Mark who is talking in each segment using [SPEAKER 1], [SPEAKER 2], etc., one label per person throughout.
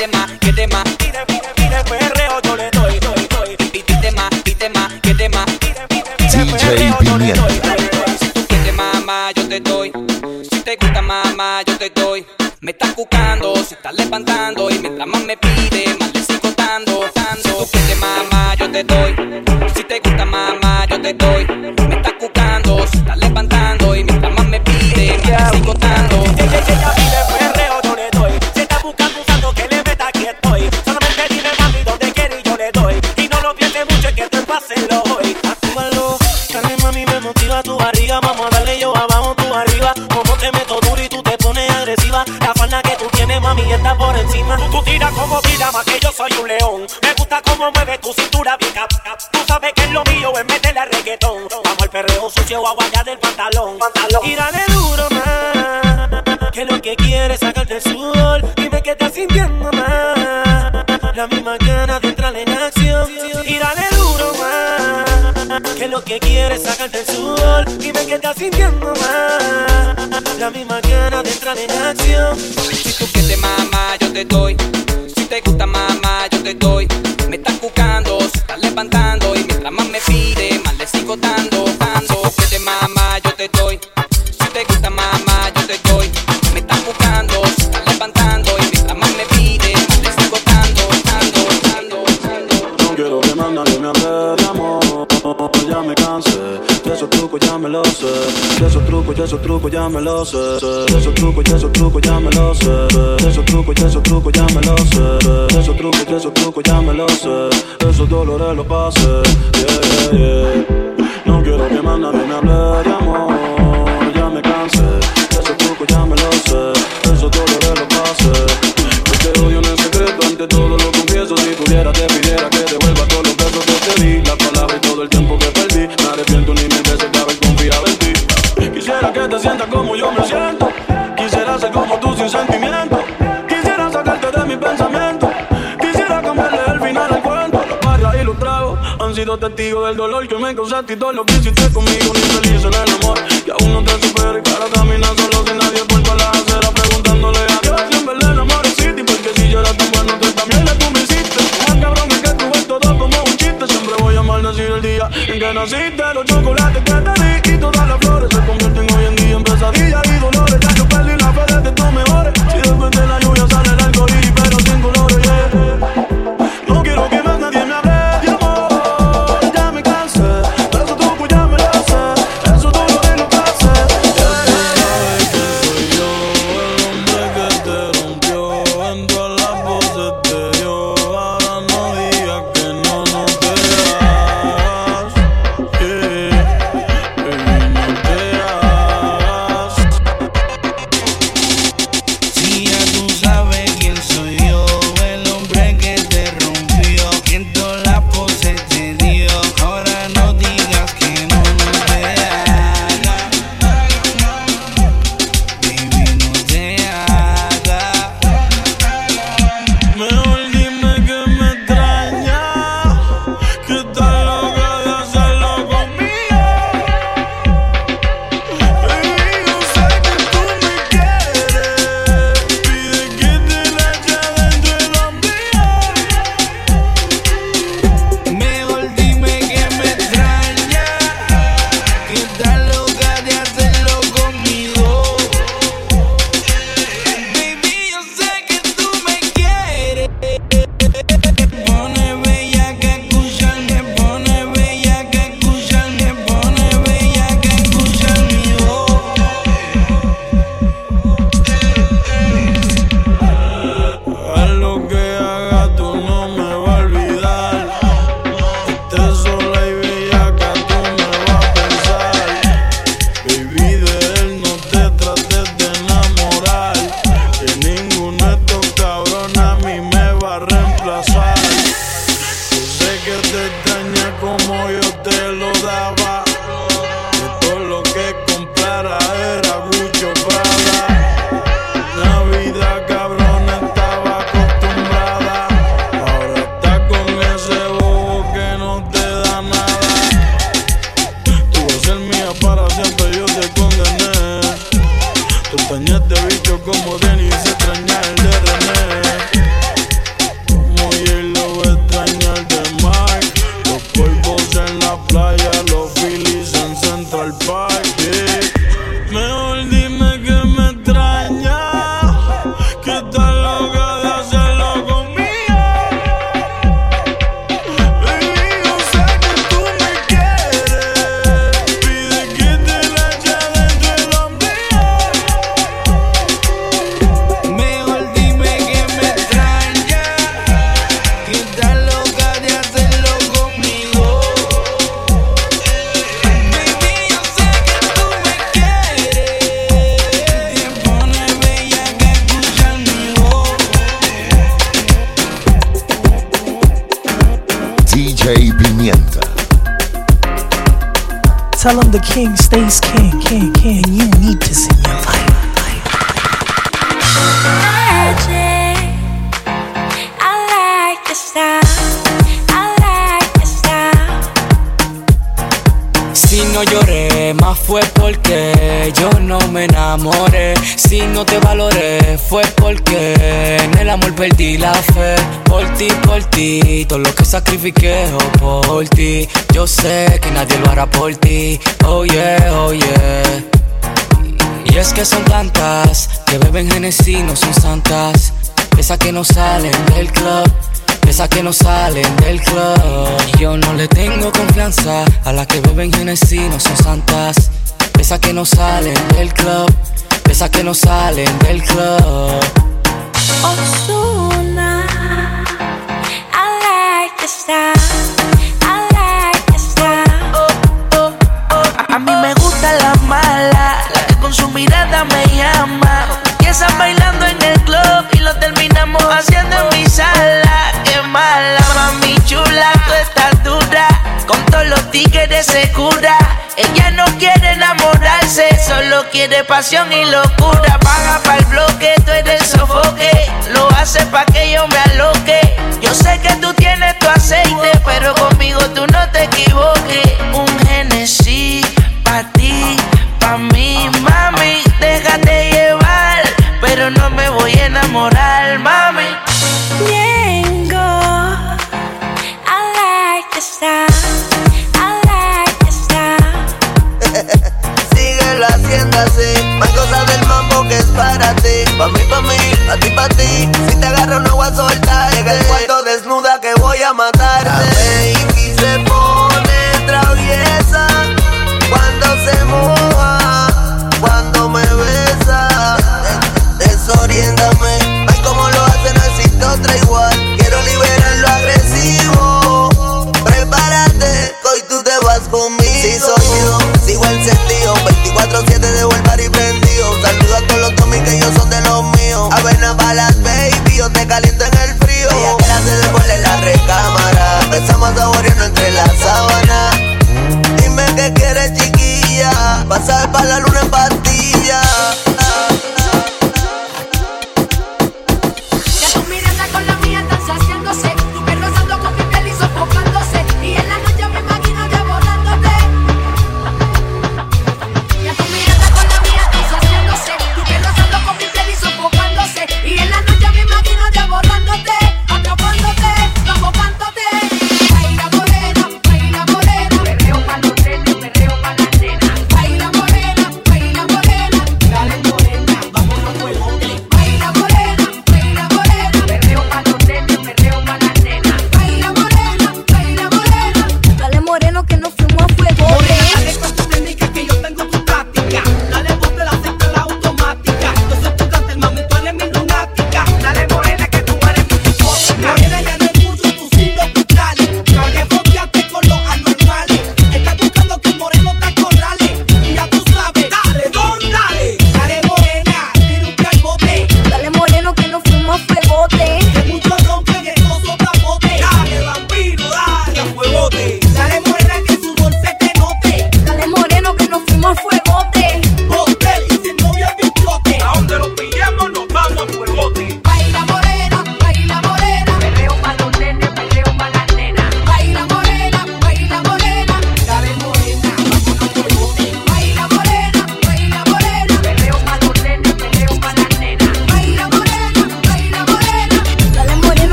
[SPEAKER 1] pide más, que te más.
[SPEAKER 2] Pide, pide, pide perreo, yo le doy, doy, doy.
[SPEAKER 1] Pide más, pide más, que te más.
[SPEAKER 2] Pide, pide, pide perreo, yo le doy, doy, doy.
[SPEAKER 1] Si tú quieres mamá, yo te doy. Si te gusta mamá, yo te doy. Me estás se está levantando y mientras más me pide, más le sigo dando, dando. Si tú quieres mamá, yo te doy. Si te gusta mamá, yo te doy.
[SPEAKER 2] La falda que tú tienes, mami, está por encima. Tú, tiras como tira, más que yo soy un león. Me gusta cómo mueve tu cintura bien cap, cap. Tú sabes que es lo mío, es meterle al reggaetón. Vamos al perreo sucio, ya del pantalón. pantalón. Y dale duro, más. Que lo que quieres es sacarte el sudor. Dime que estás sintiendo más. Lo que quieres es sacarte el sudor. Dime que estás sintiendo más. La misma gana de entrar en acción.
[SPEAKER 1] Si tú quieres mamá, yo te doy. Si te gusta mamá, yo te doy. Me estás cucando, se está levantando y mientras más me pide, más le sigo dando.
[SPEAKER 3] De esos trucos, ya me lo sé. Esos trucos, de esos trucos, ya me lo sé. Esos trucos, de esos trucos, ya me lo sé. Esos trucos, de esos trucos, ya me lo sé. Esos dolores los pasé. Yeah, yeah, yeah. No quiero que más nadie me hable de amor. Del dolor que me causaste y todo lo que hiciste conmigo. Ni feliz en el amor. Y aún no te supero y para caminar solo sin nadie por toda la acera preguntándole a Dios. Si en verdad el amor existe. Porque si yo era tan bueno, tú también le tú me hiciste. Más cabrón que tú ves todo como un chiste. Siempre voy a maldecir el día en que naciste. Los chocolates que te di y todas las flores se convierten hoy en día en pesadillas y dolores. Lo daba. Lo
[SPEAKER 4] Tell him the king stays king, king, king. You need to sing
[SPEAKER 5] perdí la fe. Por ti, por ti, todo lo que sacrifiqué oh, por ti. Yo sé que nadie lo hará por ti. Oh yeah, oh yeah. Y es que son tantas que beben Genesis, no son santas. Esas que no salen del club, esas que no salen del club. Yo no le tengo confianza a las que beben Genesis, no son santas. Esas que no salen del club, esas que no salen del club.
[SPEAKER 4] Bailando en el club y lo terminamos haciendo en mi sala. Tigres se cura. Ella no quiere enamorarse, solo quiere pasión y locura. Paga para el bloque, tú eres el sofoque. Lo hace pa' que yo me aloque. Yo sé que tú tienes tu aceite, pero conmigo tú no te equivoques. Un Genesis pa' ti, pa' mí,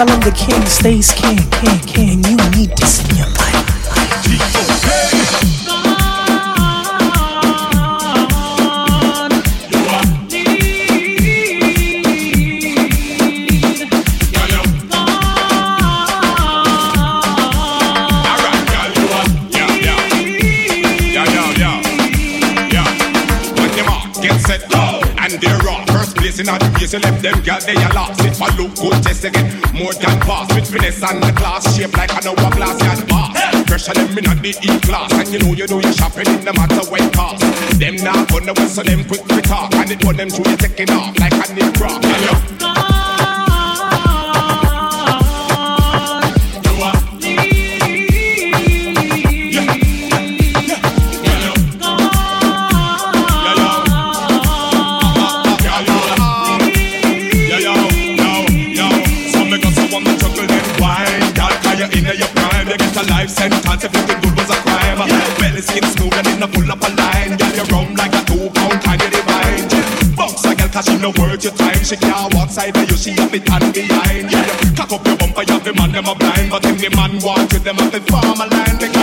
[SPEAKER 6] Tell him the king stays king, king, king. And you need this
[SPEAKER 7] select them girls they are lost. It my look good, just again. More than fast with finesse and a class. Shape like an hourglass, can pass. Pressure them in the E class. And you know you do your shopping in the matter what cost. Them now gonna whistle them quick to talk. And it put them to be taking off like a new rock. skin smooth and in a pull up a line. Girl, you roam like a two pound kind of divine. Bounce a girl cause she no worth your time. She can't walk side of you, she have it and behind. Yeah, cock up your bumper, you have the man them a blind, but if the man want you, them have to farm a line.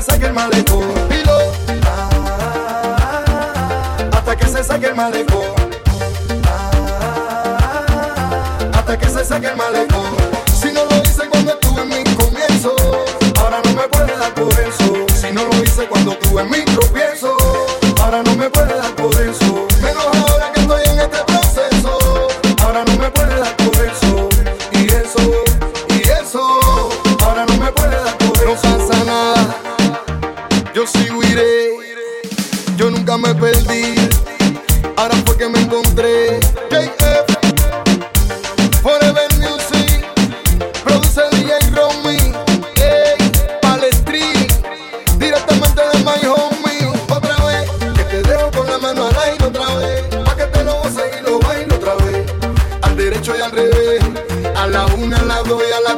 [SPEAKER 8] se saque el malecón. Ah, hasta que se saque el malecón. Ah, hasta que se saque el malecón. Si no lo hice cuando estuve en mi comienzo, ahora no me puede dar por eso. Si no lo hice cuando tuve mi tropiezo, ahora no me puede dar perdí, ahora fue que me encontré. JF, Forever Music, produce DJ Romy, hey, Palestri, directamente de My Homie. Otra vez, que te dejo con la mano al aire otra vez, pa' que te lo goces y lo bailo otra vez. Al derecho y al revés, a la una, a la dos y a la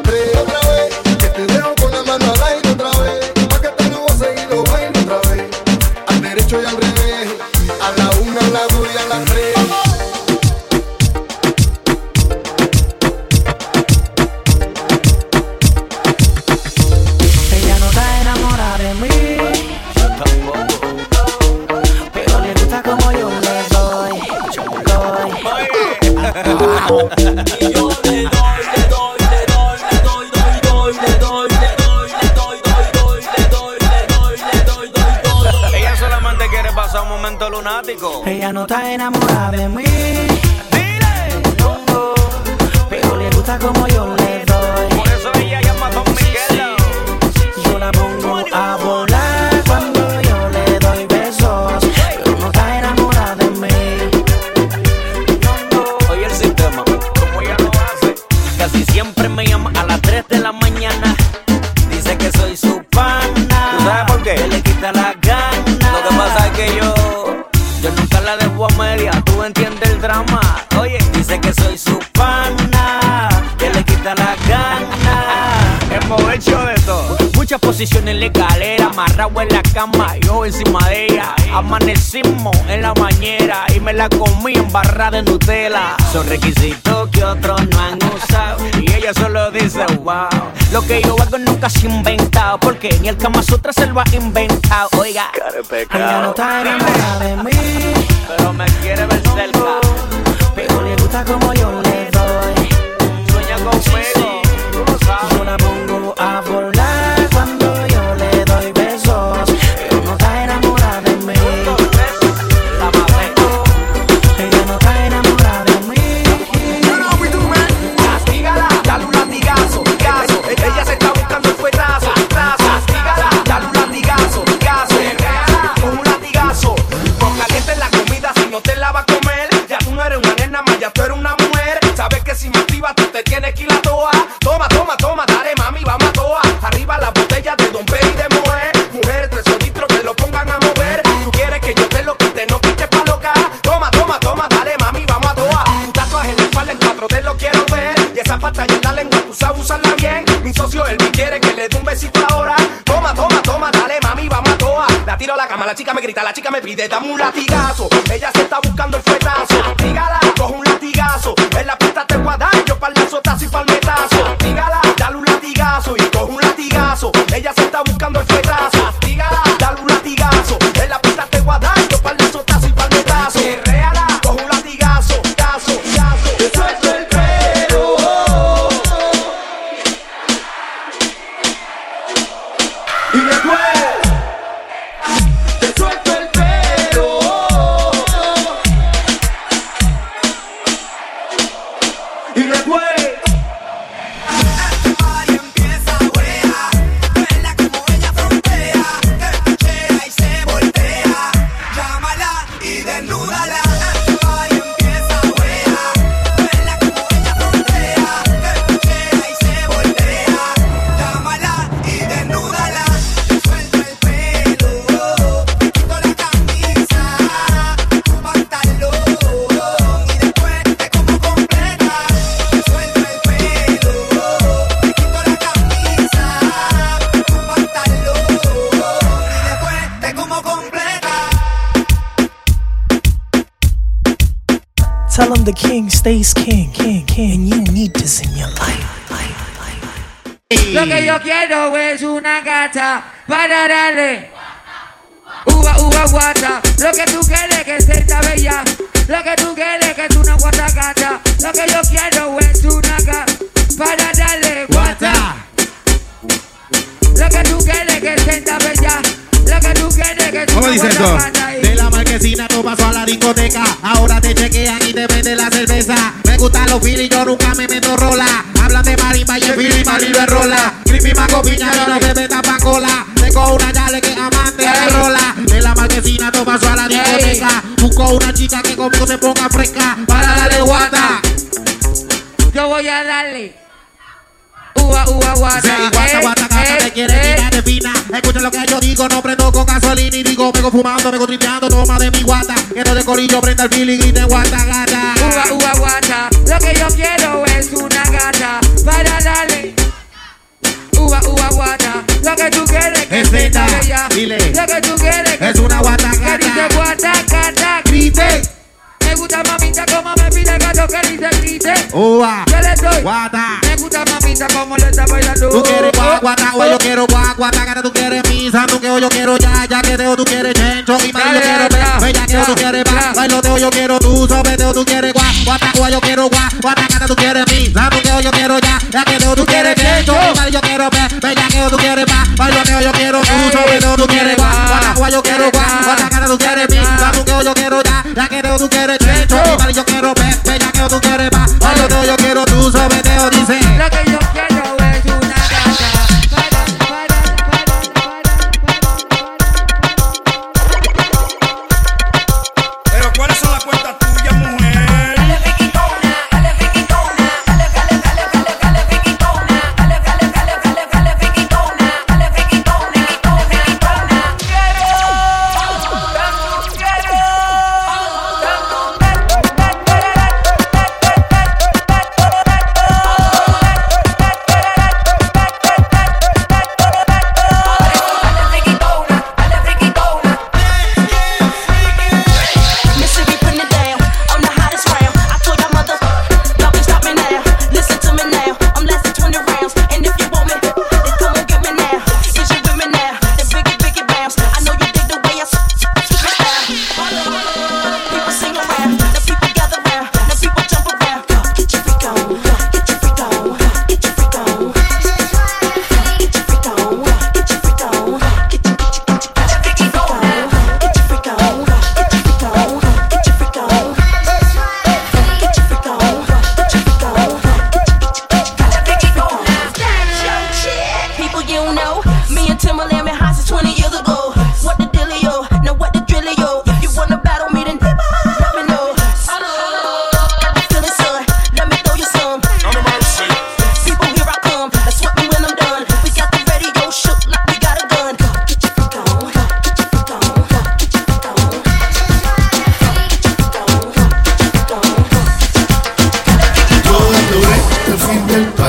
[SPEAKER 9] posiciones en la escalera, amarrado en la cama, yo encima de ella. Amanecimos en la bañera y me la comí en barra de Nutella. Son requisitos que otros no han usado y ella solo dice wow. Lo que yo hago nunca se ha inventado porque ni el Kama Sutra se lo ha inventado. Oiga,
[SPEAKER 10] Ella no está enamorada de mí.
[SPEAKER 9] pero me quiere ver cerca.
[SPEAKER 10] Pero le gusta como yo le doy.
[SPEAKER 11] Pide, dame un latigazo. Ella se está buscando el fuetazo. Dígala, coge un latigazo. En la pista te voy a dar, yo pa'l azotazo y palmetazo. Dígala, dale un latigazo y coge un latigazo. Ella se está buscando el fuetazo.
[SPEAKER 6] Tell him the king stays king, king, king. And you need this in your life.
[SPEAKER 12] Lo que yo quiero es una gata para darle uva, uva, guata. Lo que tú quieres que sea bella. Lo que tú quieres que es una guata gata. Lo que yo quiero es una gata para darle guata. Lo que tú quieres que sea bella. Lo que tú quieres que es
[SPEAKER 13] ¿Cómo dice esto? De la marquesina tú pasó a la discoteca. Ahora te chequean y te venden la cerveza. Me gustan los filis, yo nunca me meto rola. Hablan de marimba y el fili marido es rola. Creepy maco piña, yo no te metas pa' cola. Tengo una yale que amante de rola. De la marquesina tú pasó a la discoteca. Busco una chica que conmigo se ponga fresca para darle guata.
[SPEAKER 12] Yo voy a darle. Uva, uva, guata.
[SPEAKER 13] Sí, guata,
[SPEAKER 12] eh,
[SPEAKER 13] guata, gata,
[SPEAKER 12] eh,
[SPEAKER 13] te quiere
[SPEAKER 12] eh.
[SPEAKER 13] tirar de fina. Escucha lo que yo digo, no prendo con gasolina y digo, vengo fumando, vengo tripeando, toma de mi guata. Quiero de corillo, prenda el feeling y de guata, gata.
[SPEAKER 12] Uva, uva, guata. Lo que yo quiero es una gata para darle. Uva, uva, guata. Lo que tú quieres que
[SPEAKER 13] Es dile.
[SPEAKER 12] Lo que tú quieres que
[SPEAKER 13] Es una guata,
[SPEAKER 12] Que
[SPEAKER 13] gata.
[SPEAKER 12] dice guata, gata, grite. Me gusta mamita como me pide gato que dice grite.
[SPEAKER 13] Uva,
[SPEAKER 12] Yo le doy.
[SPEAKER 13] guata.
[SPEAKER 12] Me gusta mamita como le está bailando.
[SPEAKER 13] Tú quieres guá, guata, o yo quiero guata, gata, tú quieres misa, tú que yo quiero ya, ya que teo, tú quieres chencho, y más yo quiero ver, bella que tú quieres más, bailoteo yo quiero tú, sobeteo tú quieres guá, guata, guá, yo quiero guá, guata, gata, tú quieres misa, tú que yo quiero ya, ya que teo, tú quieres chencho, y más yo quiero ver, bella que tú quieres más, bailoteo yo quiero tú, sobeteo tú quieres guá, guata, guá, yo quiero guá, guata, gata, tú quieres misa, tú que yo quiero ya, ya que teo, tú quieres más yo quiero ver, bella que tú quieres más, bailoteo yo quiero tú, sobeteo, dice.
[SPEAKER 12] Lo que yo quiero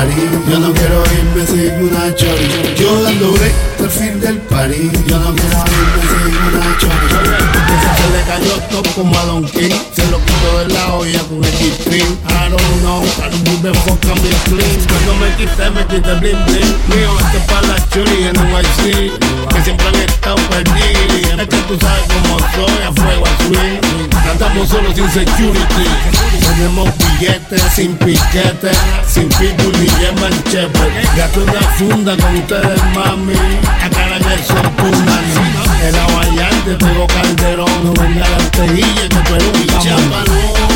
[SPEAKER 14] Yo no quiero irme sin una chori. Yo dando hasta el fin del party Yo no quiero irme sin una chori. Esa se le cayó con Balon King Con el G-String I don't know, I don't give a fuck, I'm being clean. Cuando me quité, me quité bling bling. Mío, este es para las chori en NYC Que siempre han estado perdidos. Es que tú sabes cómo soy, a fuego a swing. Andamos solo sin security. Tenemos billetes sin piquete Sin pitbull ni yema en chepe Gato una funda con ustedes mami. Acá la que son punani El aguayante pegó calderón. No venga la tejilla que tú un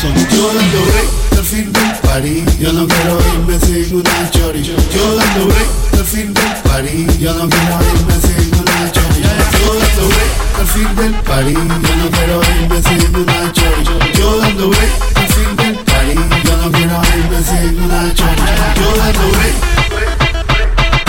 [SPEAKER 14] son yo dando break al fin del party yo no quiero irme sin una chori. Yo dando break al fin del party yo no quiero irme sin una chori. Yo dando break al fin del party yo no quiero irme sin una chori. Yo dando break al fin del party yo no quiero irme sin una chori. Yo dando break.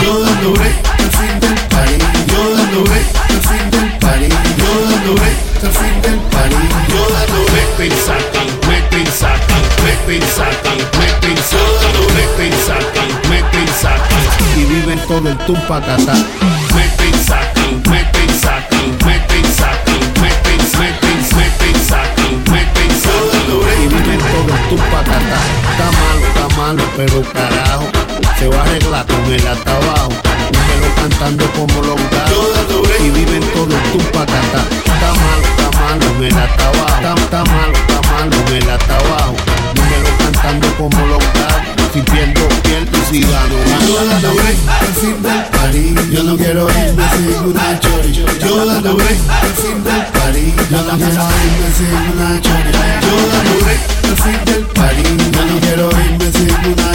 [SPEAKER 14] Yo dando break al fin del party yo dando break al fin del party yo dando break al fin del dando break pensacan me pensacan me pensacan me pensacan me pensacan me pensacan y viven todo el tumpacata me pensacan me pensacan me pensacan me pens me pens me pensacan me pensacan y viven todo el tumpacata está malo está malo pero carajo se va a arreglar con el hasta abajo. Número cantando como los gatos Y viven todo el tumpacata Está malo, malo, en el hasta abajo Está, malo, está malo, en el hasta abajo Número cantando como los gatos Si pierdo, pierdo, si gano Yo dando break al fin del party Yo no quiero irme sin una chori Yo dando break al fin del party Yo no quiero irme sin una chori Yo dando break al fin del party Yo no quiero irme sin una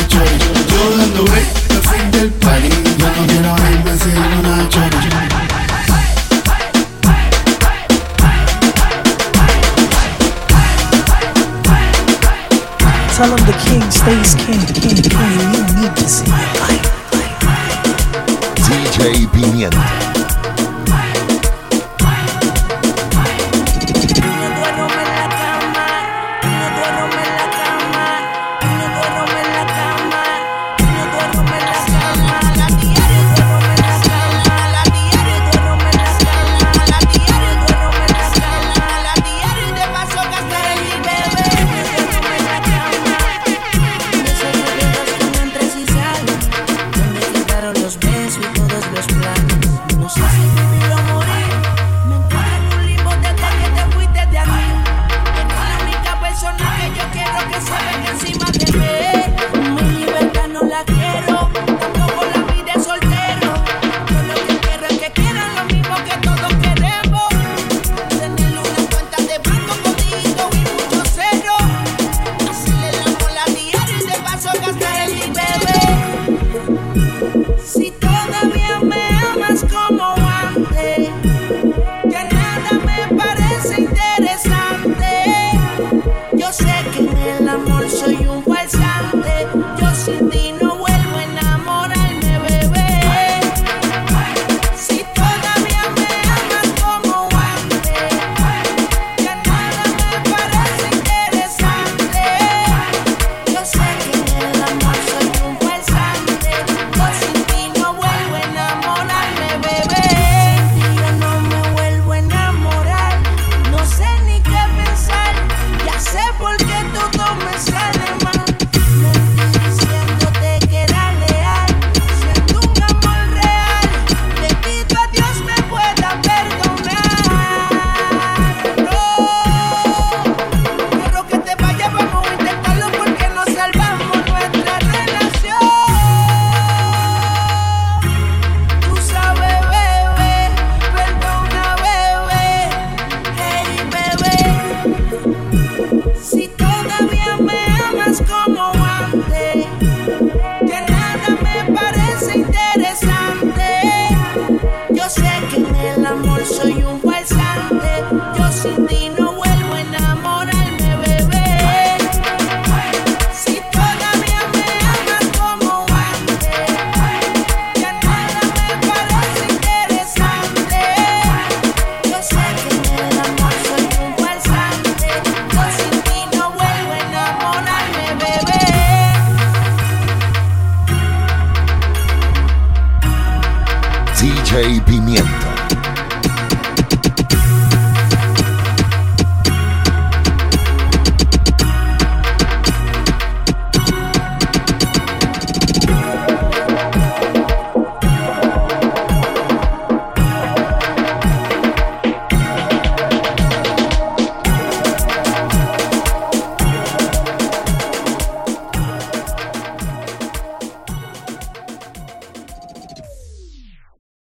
[SPEAKER 14] Yo sin
[SPEAKER 15] ti